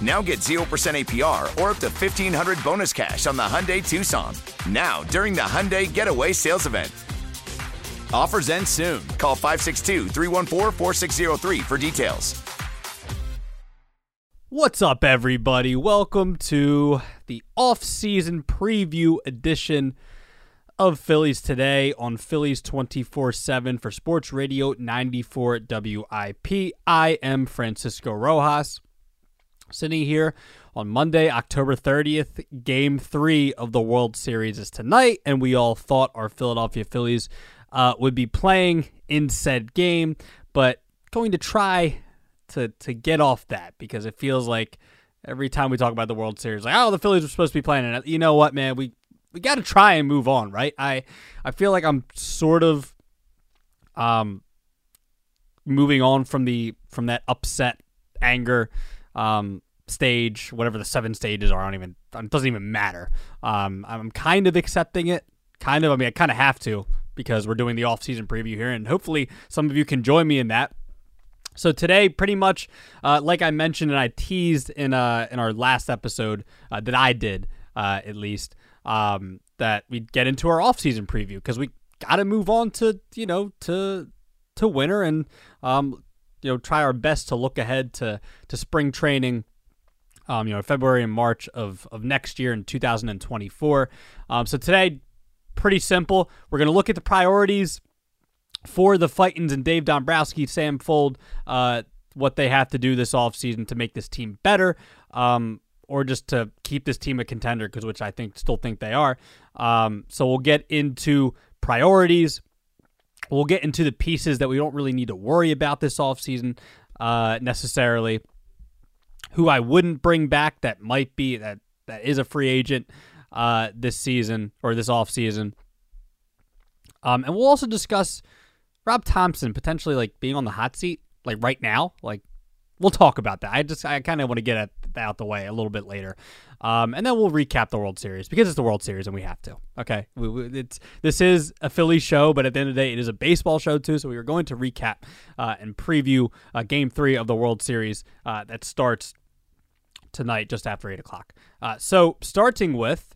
Now get 0% APR or up to 1500 bonus cash on the Hyundai Tucson. Now, during the Hyundai Getaway Sales Event. Offers end soon. Call 562 314 4603 for details. What's up, everybody? Welcome to the off-season preview edition of Phillies today on Phillies 24/7 for Sports Radio 94 WIP. I am Francisco Rojas, sitting here on Monday, October 30th. Game three of the World Series is tonight, and we all thought our Philadelphia Phillies uh, would be playing in said game, but going to try to to get off that because it feels like every time we talk about the World Series, like oh the Phillies were supposed to be playing it. You know what, man? We we got to try and move on, right? I I feel like I'm sort of um moving on from the from that upset anger um stage, whatever the seven stages are. I don't even it doesn't even matter. Um, I'm kind of accepting it. Kind of. I mean, I kind of have to because we're doing the off season preview here, and hopefully some of you can join me in that. So today, pretty much, uh, like I mentioned and I teased in uh in our last episode uh, that I did uh, at least um, that we'd get into our off-season preview because we got to move on to you know to to winter and um, you know try our best to look ahead to to spring training. Um, you know, February and March of, of next year in 2024. Um, so today, pretty simple. We're going to look at the priorities for the Fightins and Dave Dombrowski, Sam Fuld, uh, what they have to do this offseason to make this team better, um, or just to keep this team a contender, because which I think still think they are. Um, so we'll get into priorities. We'll get into the pieces that we don't really need to worry about this offseason uh, necessarily. Who I wouldn't bring back that might be that that is a free agent uh, this season or this offseason. Um, and we'll also discuss Rob Thomson potentially like being on the hot seat like right now. Like we'll talk about that. I just I kind of want to get it out the way a little bit later, um, and then we'll recap the World Series because it's the World Series and we have to. Okay, we, we, it's this is a Philly show, but at the end of the day, it is a baseball show too. So we are going to recap uh, and preview uh, Game Three of the World Series uh, that starts tonight just after eight o'clock. Uh, so starting with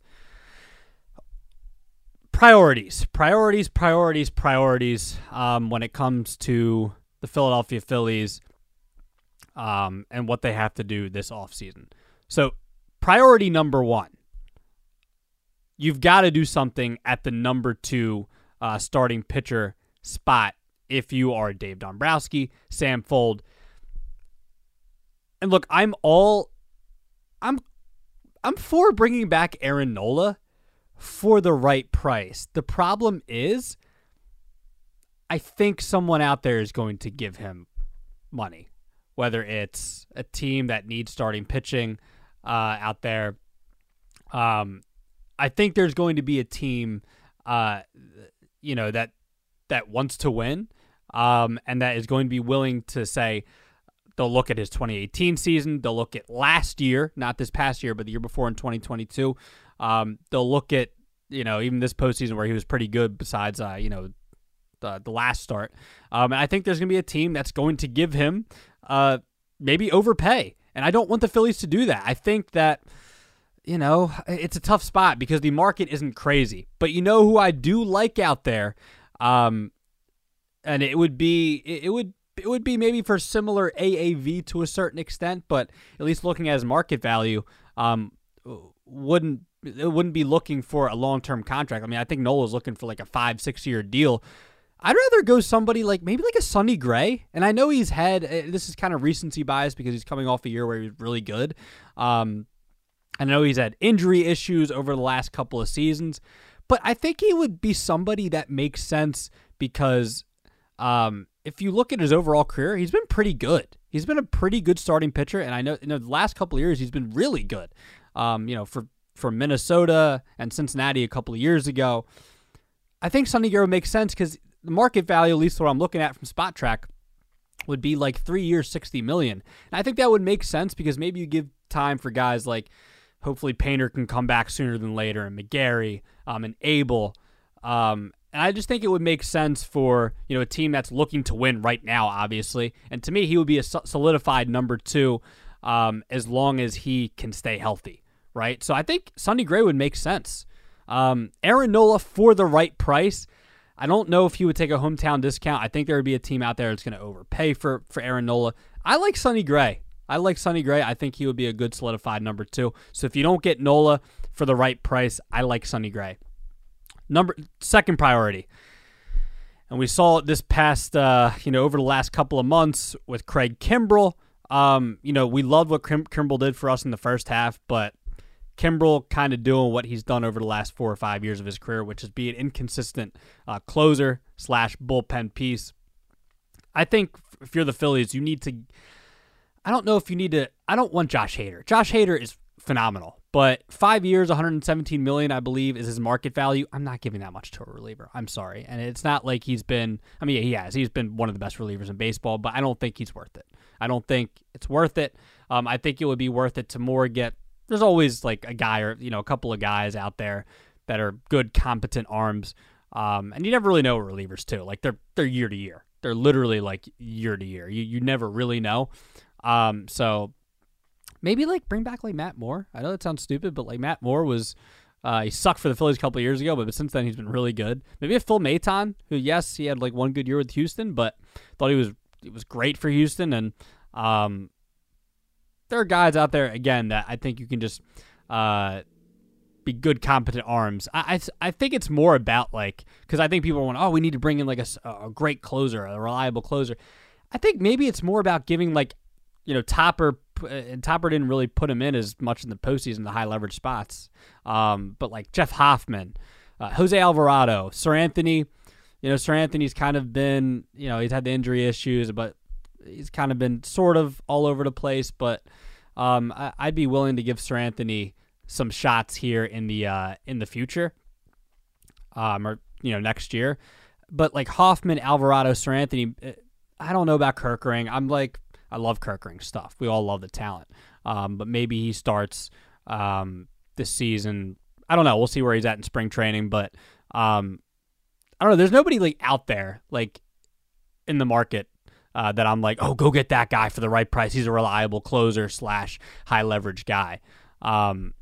priorities, priorities, priorities, priorities. Um, when it comes to the Philadelphia Phillies um, and what they have to do this offseason. So, priority number one you've got to do something at the number two uh, starting pitcher spot if you are Dave Dombrowski, Sam Fuld. And look, I'm all I'm I'm for bringing back Aaron Nola for the right price. The problem is I think someone out there is going to give him money whether it's a team that needs starting pitching uh, out there. Um, I think there's going to be a team, uh, you know that that wants to win, um, and that is going to be willing to say they'll look at his 2018 season, they'll look at last year, not this past year, but the year before in 2022. Um, they'll look at you know even this postseason where he was pretty good. Besides, uh, you know. The, the last start. Um, and I think there's going to be a team that's going to give him uh, maybe overpay And I don't want the Phillies to do that. I think that you know, it's a tough spot because the market isn't crazy. But you know who I do like out there? Um, and it would be it would it would be maybe for similar AAV to a certain extent, but at least looking at his market value, um, wouldn't it wouldn't be looking for a long term contract. I mean, I think Nola's looking for like a five six year deal. I'd rather go somebody like maybe like a Sonny Gray, and I know he's had uh, this is kind of recency bias because he's coming off a year where he was really good. Um, I know he's had injury issues over the last couple of seasons, but I think he would be somebody that makes sense because um, if you look at his overall career, he's been pretty good. He's been a pretty good starting pitcher, and I know in the last couple of years he's been really good. Um, you know, for for Minnesota and Cincinnati a couple of years ago, I think Sonny Gray makes sense because the market value, at least what I'm looking at from Spotrac, would be like three years, sixty million. And I think that would make sense because maybe you give time for guys like hopefully Painter can come back sooner than later, and McGarry, um, and Abel. Um, and I just think it would make sense for you know a team that's looking to win right now, obviously. And to me, he would be a solidified number two um, as long as he can stay healthy, right? So I think Sonny Gray would make sense. Um, Aaron Nola for the right price. I don't know if he would take a hometown discount. I think there would be a team out there that's going to overpay for for Aaron Nola. I like Sonny Gray. I like Sonny Gray. I think he would be a good solidified number two. So if you don't get Nola for the right price, I like Sonny Gray. Number second priority. And we saw it this past, uh, you know, over the last couple of months with Craig Kimbrel. Um, you know, we loved what Kim- Kimbrel did for us in the first half, but Kimbrel kind of doing what he's done over the last four or five years of his career, which is be an inconsistent uh, closer slash bullpen piece. I think if you're the Phillies, you need to I don't know if you need to. I don't want Josh Hader. Josh Hader is phenomenal, but five years, 117 million, I believe, is his market value. I'm not giving that much to a reliever. I'm sorry, and it's not like he's been. I mean, he has. He's been one of the best relievers in baseball, but I don't think he's worth it. I don't think it's worth it. Um, I think it would be worth it to more get. There's always like a guy or you know a couple of guys out there that are good, competent arms. Um, and you never really know relievers too. Like they're they're year to year. They're literally like year to year. You you never really know. Um, so maybe like bring back like Matt Moore. I know that sounds stupid, but like Matt Moore was uh, he sucked for the Phillies a couple years ago, but since then he's been really good. Maybe a Phil Maton, who yes he had like one good year with Houston, but thought he was it was great for Houston, and um, there are guys out there again that I think you can just uh, be good, competent arms. I, I, I think it's more about like because I think people going, oh, we need to bring in like a, a great closer, a reliable closer. I think maybe it's more about giving like you know, Topper and Topper didn't really put him in as much in the postseason, the high leverage spots. Um, but like Jeff Hoffman, uh, Jose Alvarado, Seranthony, you know, Seranthony's kind of been, you know, he's had the injury issues, but he's kind of been sort of all over the place. But um, I, would be willing to give Seranthony some shots here in the uh, in the future, um, or you know, next year. But like Hoffman, Alvarado, Seranthony, I don't know about Kerkering. I'm like I love Kerkering stuff. We all love the talent. Um, but maybe he starts um, this season. I don't know. We'll see where he's at in spring training. But um, I don't know. There's nobody like out there like in the market uh, that I'm like, oh, go get that guy for the right price. He's a reliable closer slash high leverage guy. Um,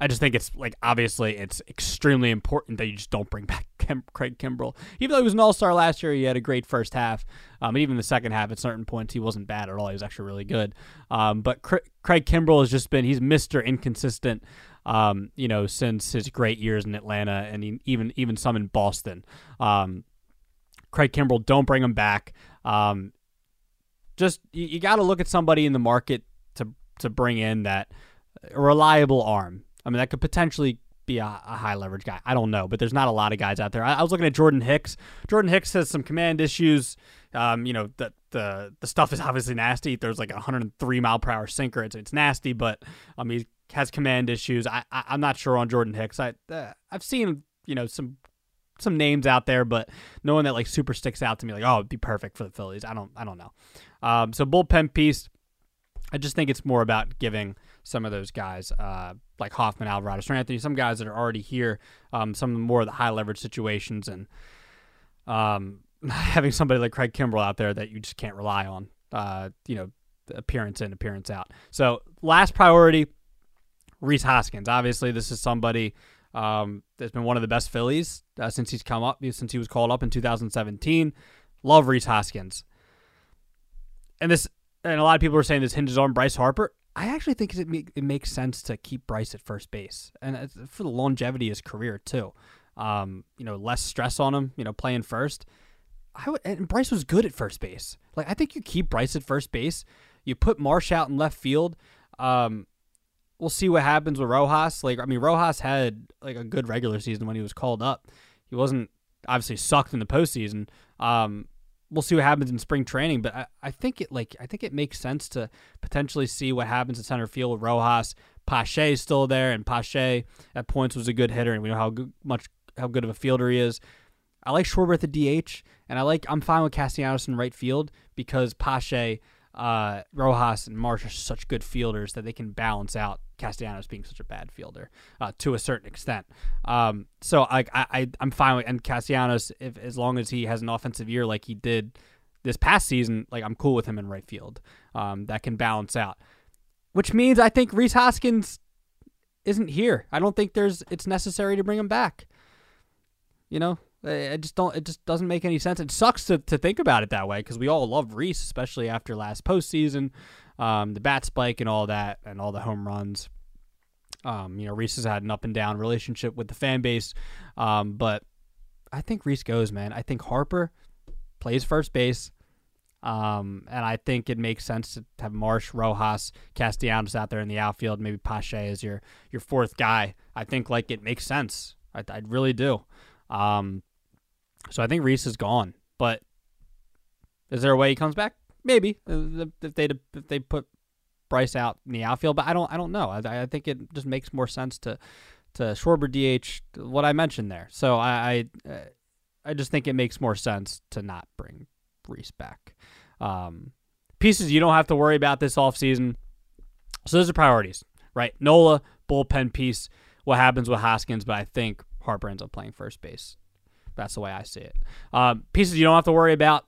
I just think it's like obviously it's extremely important that you just don't bring back Kim, Craig Kimbrel. Even though he was an All Star last year, he had a great first half. Um, even the second half, at certain points, he wasn't bad at all. He was actually really good. Um, but Craig Kimbrel has just been he's Mister Inconsistent. Um, you know, since his great years in Atlanta and he, even even some in Boston. Um, Craig Kimbrel, don't bring him back. Um, just you, you got to look at somebody in the market to to bring in that reliable arm I mean, that could potentially be a, a, high leverage guy. I don't know, but there's not a lot of guys out there. I, I was looking at Jordan Hicks. Jordan Hicks has some command issues. Um, you know, the the the stuff is obviously nasty. There's like a 103 mile per hour sinker. It's it's nasty, but um, he has command issues. I, I am not sure on Jordan Hicks. I uh, I've seen you know some some names out there, but no one that like super sticks out to me. Like, oh, it'd be perfect for the Phillies. I don't I don't know. Um, so bullpen piece. I just think it's more about giving some of those guys, uh, like Hoffman, Alvarado, Seranthony, some guys that are already here, um, some of the more of the high leverage situations, and um, having somebody like Craig Kimbrel out there that you just can't rely on. Uh, you know, appearance in, appearance out. So last priority, Rhys Hoskins. Obviously, this is somebody um, that's been one of the best Phillies uh, since he's come up, since he was called up in 2017. Love Rhys Hoskins. And this, and a lot of people are saying this hinges on Bryce Harper. I actually think it, it makes sense to keep Bryce at first base, and for the longevity of his career too. Um, you know, less stress on him. You know, playing first. I would, and Bryce was good at first base. Like I think you keep Bryce at first base. You put Marsh out in left field. Um, we'll see what happens with Rojas. Like I mean, Rojas had like a good regular season when he was called up. He wasn't obviously sucked in the postseason. Um, we'll see what happens in spring training, but I, I think it like I think it makes sense to potentially see what happens in center field with Rojas. Pache is still there, and Pache at points was a good hitter, and we know how good, much how good of a fielder he is. I like Schwarber at the DH, and I like I'm fine with Castellanos in right field because Pache, uh, Rojas, and Marsh are such good fielders that they can balance out Castellanos being such a bad fielder uh, to a certain extent. Um, so I, I I'm fine with and Castellanos if as long as he has an offensive year like he did this past season, like I'm cool with him in right field. Um, that can balance out, which means I think Rhys Hoskins isn't here. I don't think there's it's necessary to bring him back. You know, I just don't. It just doesn't make any sense. It sucks to, to think about it that way because we all love Rhys, especially after last postseason um, the bat spike and all that, and all the home runs. Um, you know, Rhys has had an up and down relationship with the fan base, um, but I think Rhys goes, man. I think Harper plays first base, um, and I think it makes sense to have Marsh, Rojas, Castellanos out there in the outfield. Maybe Pache is your your fourth guy. I think like it makes sense. I, I really do. Um, so I think Rhys is gone, but is there a way he comes back? Maybe if they if they put Bryce out in the outfield, but I don't I don't know. I, I think it just makes more sense to to Schwarber DH what I mentioned there. So I I, uh, I just think it makes more sense to not bring Rhys back. Um, pieces you don't have to worry about this offseason. So those are priorities, right? Nola bullpen piece. What happens with Hoskins? But I think Harper ends up playing first base. That's the way I see it. Um, pieces you don't have to worry about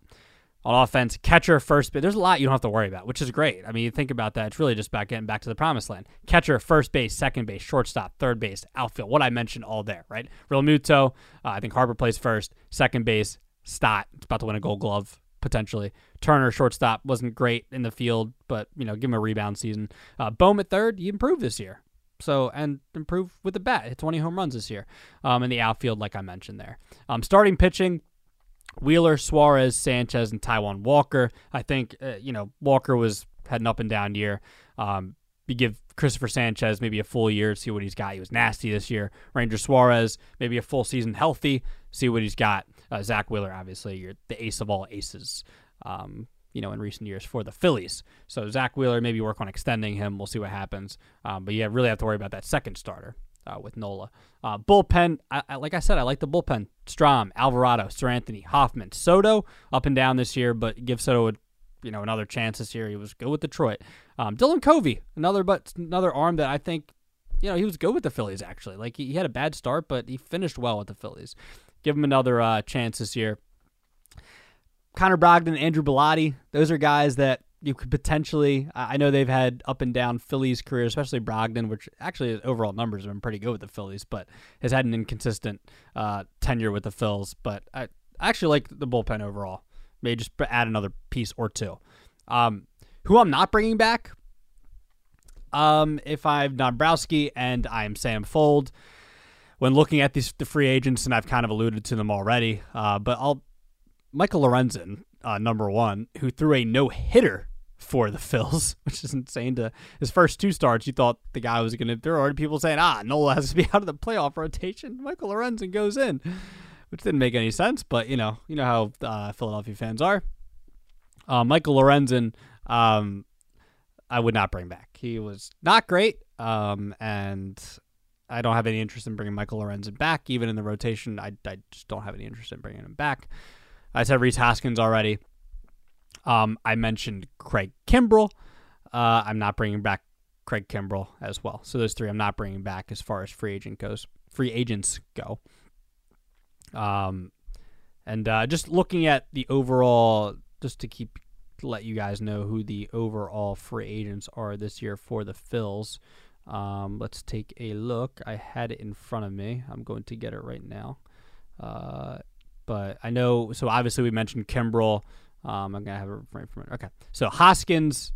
on offense, catcher, first base. There's a lot you don't have to worry about, which is great. I mean, you think about that. It's really just about getting back to the promised land. Catcher, first base, second base, shortstop, third base, outfield. What I mentioned all there, right? Realmuto, uh, I think Harper plays first, second base, Stott. It's about to win a Gold Glove potentially. Turner, shortstop, wasn't great in the field, but you know, give him a rebound season. Uh, Bohm at third, he improved this year. So and improve with the bat. Hit 20 home runs this year. Um, in the outfield, like I mentioned there. Um, starting pitching, Wheeler, Suarez, Sanchez, and Taijuan Walker. I think uh, you know Walker was had an up and down year. Um, you give Christopher Sanchez maybe a full year, see what he's got. He was nasty this year. Ranger Suarez maybe a full season healthy, see what he's got. Uh, Zack Wheeler, obviously, you're the ace of all aces. Um, you know, in recent years for the Phillies. So Zack Wheeler, maybe work on extending him. We'll see what happens. Um, but yeah, really have to worry about that second starter uh, with Nola. Uh, bullpen, I, I, like I said, I like the bullpen. Strahm, Alvarado, Seranthony, Hoffman, Soto, up and down this year, but give Soto a, you know another chance this year. He was good with Detroit. Um, Dylan Covey, another but another arm that I think you know he was good with the Phillies actually. Like he, he had a bad start, but he finished well with the Phillies. Give him another uh, chance this year. Connor Brogdon, Andrew Bellatti, those are guys that you could potentially. I know they've had up and down Phillies career, especially Brogdon, which actually his overall numbers have been pretty good with the Phillies, but has had an inconsistent uh, tenure with the Phils. But I actually like the bullpen overall. Maybe just add another piece or two. Um, who I'm not bringing back, um, if I'm Dombrowski and I'm Sam Fuld, when looking at these the free agents, and I've kind of alluded to them already, uh, but I'll Michael Lorenzen, uh, number one, who threw a no hitter for the Phils, which is insane. To his first two starts, you thought the guy was going to. There were already people saying, "Ah, Nola has to be out of the playoff rotation." Michael Lorenzen goes in, which didn't make any sense. But you know, you know how uh, Philadelphia fans are. Uh, Michael Lorenzen, um, I would not bring back. He was not great, um, and I don't have any interest in bringing Michael Lorenzen back. Even in the rotation, I, I just don't have any interest in bringing him back. I said Rhys Hoskins already. Um, I mentioned Craig Kimbrel. Uh, I'm not bringing back Craig Kimbrel as well. So those three I'm not bringing back as far as free agent goes. Free agents go. Um, and uh, just looking at the overall, just to keep let you guys know who the overall free agents are this year for the Phils. Um, let's take a look. I had it in front of me. I'm going to get it right now. Uh, but I know, so obviously we mentioned Kimbrel. Um, I'm to have a right from it. Okay. So Hoskins,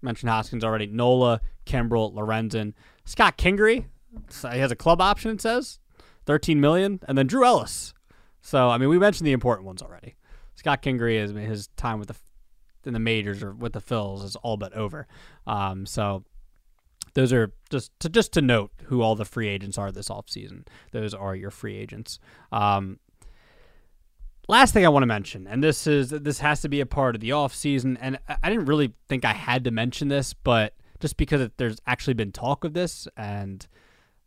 mentioned Hoskins already. Nola, Kimbrel, Lorenzen. Scott Kingery, so he has a club option, it says. 13 million. And then Drew Ellis. So, I mean, we mentioned the important ones already. Scott Kingery is his time with the in the majors or with the Phils is all but over. Um, so those are just to just to note who all the free agents are this offseason. Those are your free agents. Um, last thing I want to mention, and this is this has to be a part of the offseason, and I didn't really think I had to mention this, but just because there's actually been talk of this and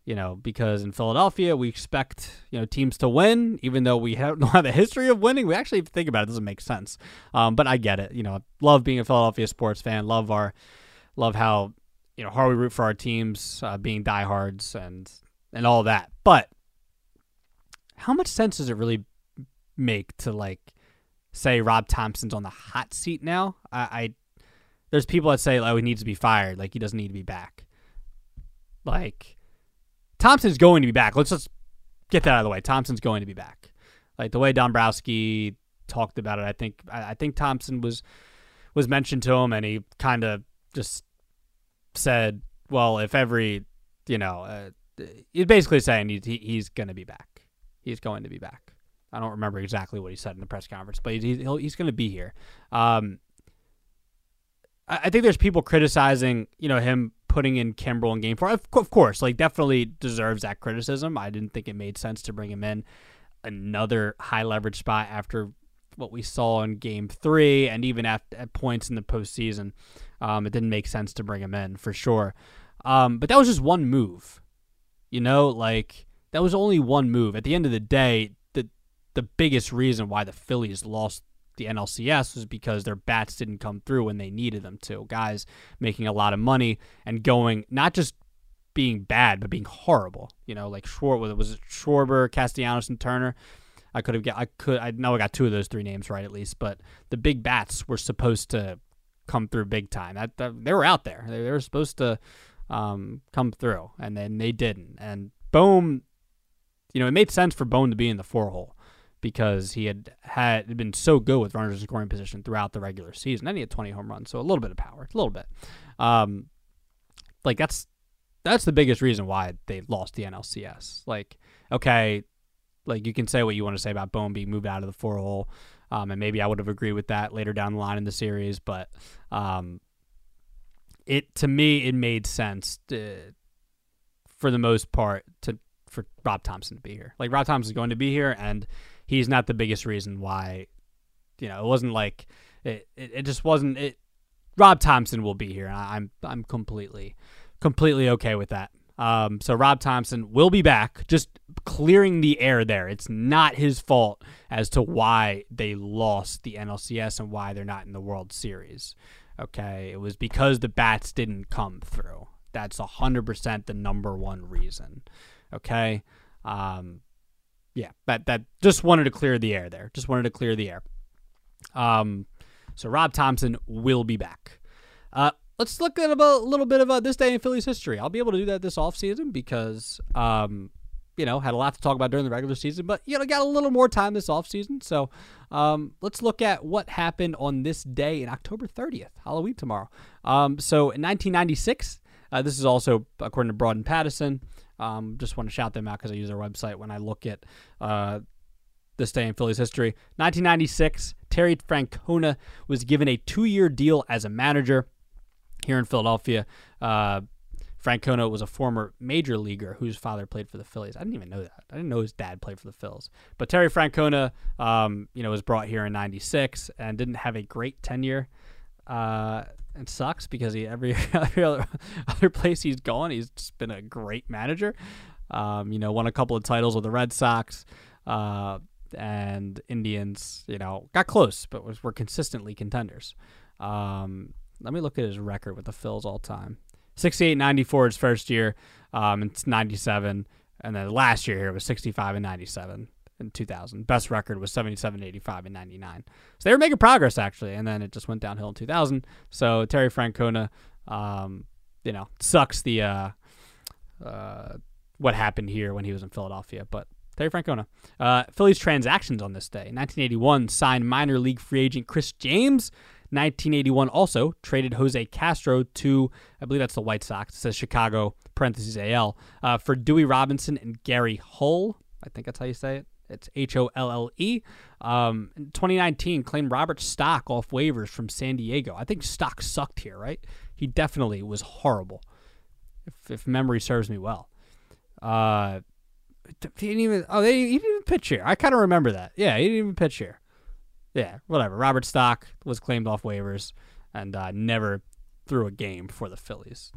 you know, because in Philadelphia we expect you know teams to win, even though we don't have a history of winning. We actually think about it, it doesn't make sense. Um, but I get it. You know, love being a Philadelphia sports fan. Love our, love how you know hard we root for our teams, uh, being diehards and and all that. But how much sense does it really make to like say Rob Thomson's on the hot seat now? I, I there's people that say oh he needs to be fired, like he doesn't need to be back, like Thomson's going to be back. Let's just get that out of the way. Thomson's going to be back. Like the way Dombrowski talked about it, I think I think Thomson was was mentioned to him, and he kind of just said, "Well, if every, you know, uh, he's basically saying he, he's going to be back. He's going to be back." I don't remember exactly what he said in the press conference, but he's he's going to be here. Um, I, I think there's people criticizing, you know, him putting in Kimbrel in game four. Of, of course, like definitely deserves that criticism. I didn't think it made sense to bring him in another high leverage spot after what we saw in game three and even at, at points in the postseason. Um, it didn't make sense to bring him in for sure. Um, but that was just one move. You know, like that was only one move. At the end of the day, the biggest reason why the Phillies lost the NLCS was because their bats didn't come through when they needed them to. Guys making a lot of money and going not just being bad, but being horrible. You know, like Schwarber was it Schwarber, Castellanos, and Turner. I could have got I could I know I got two of those three names right at least, but the big bats were supposed to come through big time. That, that they were out there. They, they were supposed to um, come through, and then they didn't. And Bohm, you know, it made sense for Bohm to be in the four hole because he had had been so good with runners in scoring position throughout the regular season. And he had 20 home runs, so a little bit of power, a little bit. Um, like that's that's the biggest reason why they lost the NLCS. Like, okay, like you can say what you want to say about Bohm being moved out of the four hole, um, and maybe I would have agreed with that later down the line in the series, but um, it to me it made sense to, for the most part to for Rob Thomson to be here. Like Rob Thomson is going to be here, and he's not the biggest reason why. You know, it wasn't like it. It, it just wasn't. It. Rob Thomson will be here. I'm I'm completely completely okay with that. Um, so Rob Thomson will be back, just clearing the air there. It's not his fault as to why they lost the NLCS and why they're not in the World Series. Okay, it was because the bats didn't come through. That's hundred percent the number one reason. Okay, um, yeah, that that just wanted to clear the air there. Just wanted to clear the air. Um, so Rob Thomson will be back. Uh, let's look at a little bit of uh, this day in Phillies history. I'll be able to do that this offseason because, um, you know, had a lot to talk about during the regular season, but, you know, got a little more time this offseason. So um, let's look at what happened on this day in October 30th, Halloween tomorrow. Um, so in 1996, uh, this is also according to Broad and Pattison. Um, just want to shout them out because I use their website when I look at uh, this day in Phillies history. 1996, Terry Francona was given a two year deal as a manager here in Philadelphia. Uh, Francona was a former major leaguer whose father played for the Phillies. I didn't even know that. I didn't know his dad played for the Phils. But Terry Francona, um, you know, was brought here in '96 and didn't have a great tenure. Uh, it sucks because he every other, other place he's gone, he's just been a great manager. Um, you know, won a couple of titles with the Red Sox uh, and Indians. You know, got close, but was, were consistently contenders. Um, let me look at his record with the Phils all time. 68 94 his first year. Um, it's 97. And then last year here was 65 and 97. In 2000. Best record was 77, 85, and 99. So they were making progress actually, and then it just went downhill in 2000. So Terry Francona, um, you know, sucks the uh, uh, what happened here when he was in Philadelphia, but. Terry Francona. Uh, Phillies transactions on this day. 1981 signed minor league free agent Chris James. 1981 also traded Jose Castro to, I believe that's the White Sox. It says Chicago, parentheses AL, uh, for Dewey Robinson and Gary Holle. I think that's how you say it. It's H O L L E. Um, 2019 claimed Robert Stock off waivers from San Diego. I think Stock sucked here, right? He definitely was horrible, if, if memory serves me well. Uh, he didn't even. Oh, they he didn't even pitch here. I kind of remember that. Yeah, he didn't even pitch here. Yeah, whatever. Robert Stock was claimed off waivers and uh, never threw a game for the Phillies,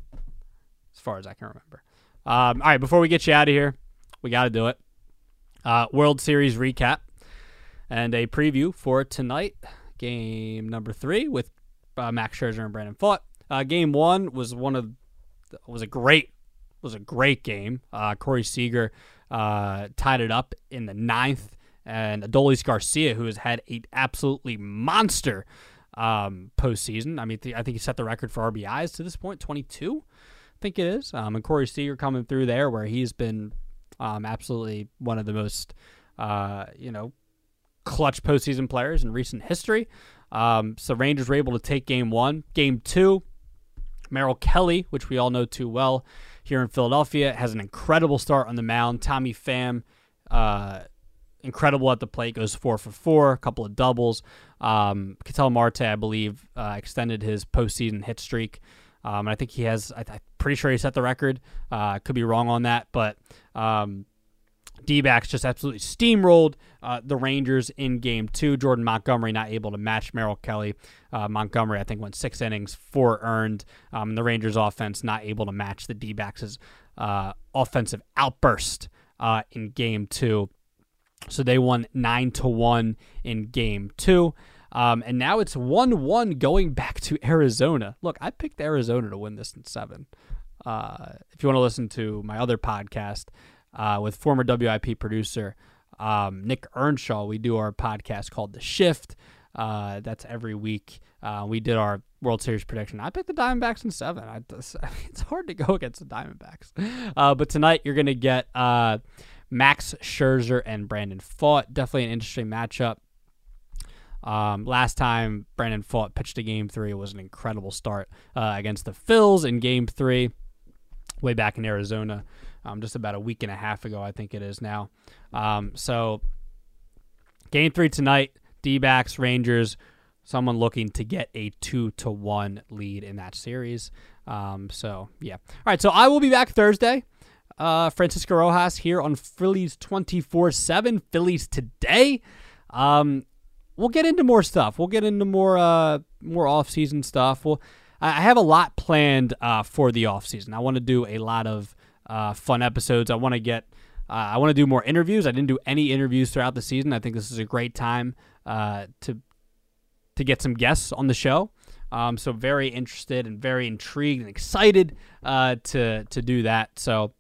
as far as I can remember. Um, all right, before we get you out of here, we got to do it. Uh, World Series recap and a preview for tonight, game number three with uh, Max Scherzer and Brandon Pfaadt. Uh, game one was one of was a great was a great game. Uh, Corey Seager uh, tied it up in the ninth, and Adolis Garcia, who has had a absolutely monster um, postseason. I mean, th- I think he set the record for RBIs to this point, 22, I think it is. Um, and Corey Seager coming through there, where he's been um, absolutely one of the most, uh, you know, clutch postseason players in recent history. Um, so Rangers were able to take game one. Game two, Merrill Kelly, which we all know too well here in Philadelphia, has an incredible start on the mound. Tommy Pham, uh, incredible at the plate, goes four for four, a couple of doubles. Um, Ketel Marte, I believe, uh, extended his postseason hit streak. Um, I think he has, I, pretty sure he set the record. Uh, could be wrong on that, but um, D backs just absolutely steamrolled uh, the Rangers in game two. Jordan Montgomery not able to match Merrill Kelly. Uh, Montgomery, I think, went six innings, four earned. Um, the Rangers offense not able to match the D backs' uh, offensive outburst uh, in game two. So they won nine to one in game two. Um, and now it's 1 1 going back to Arizona. Look, I picked Arizona to win this in seven. Uh, if you want to listen to my other podcast, uh, with former WIP producer um, Nick Earnshaw. We do our podcast called The Shift. Uh, that's every week. Uh, we did our World Series prediction. I picked the Diamondbacks in seven. I, it's hard to go against the Diamondbacks. Uh, but tonight you're going to get uh, Max Scherzer and Brandon Pfaadt. Definitely an interesting matchup. Um, last time Brandon Pfaadt, pitched a game three it was an incredible start uh, against the Phils in game three, way back in Arizona um, just about a week and a half ago, I think it is now. Um, so, game three tonight, D backs, Rangers, someone looking to get a two to one lead in that series. Um, so, yeah. All right, so I will be back Thursday. Uh, Francisco Rojas here on Phillies 24 7, Phillies today. Um, we'll get into more stuff. We'll get into more uh, more off season stuff. We'll, I have a lot planned uh, for the off season. I want to do a lot of uh, fun episodes. I want to get, uh, I want to do more interviews. I didn't do any interviews throughout the season. I think this is a great time uh, to to get some guests on the show. Um, so very interested and very intrigued and excited uh, to to do that. So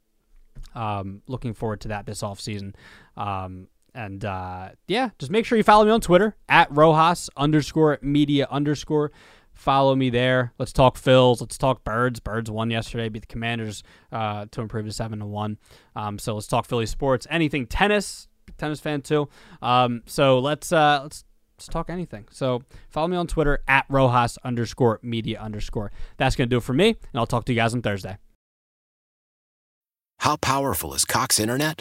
um, looking forward to that this off season. Um, and uh, yeah, just make sure you follow me on Twitter at Rojas underscore media underscore. Follow me there. Let's talk Phils. Let's talk Birds. Birds won yesterday, beat the Commanders uh, to improve to seven to one. Um, so let's talk Philly sports. Anything tennis. Tennis fan too. Um, so let's uh, let's let's talk anything. So follow me on Twitter at Rojas underscore media underscore. That's gonna do it for me, and I'll talk to you guys on Thursday. How powerful is Cox Internet?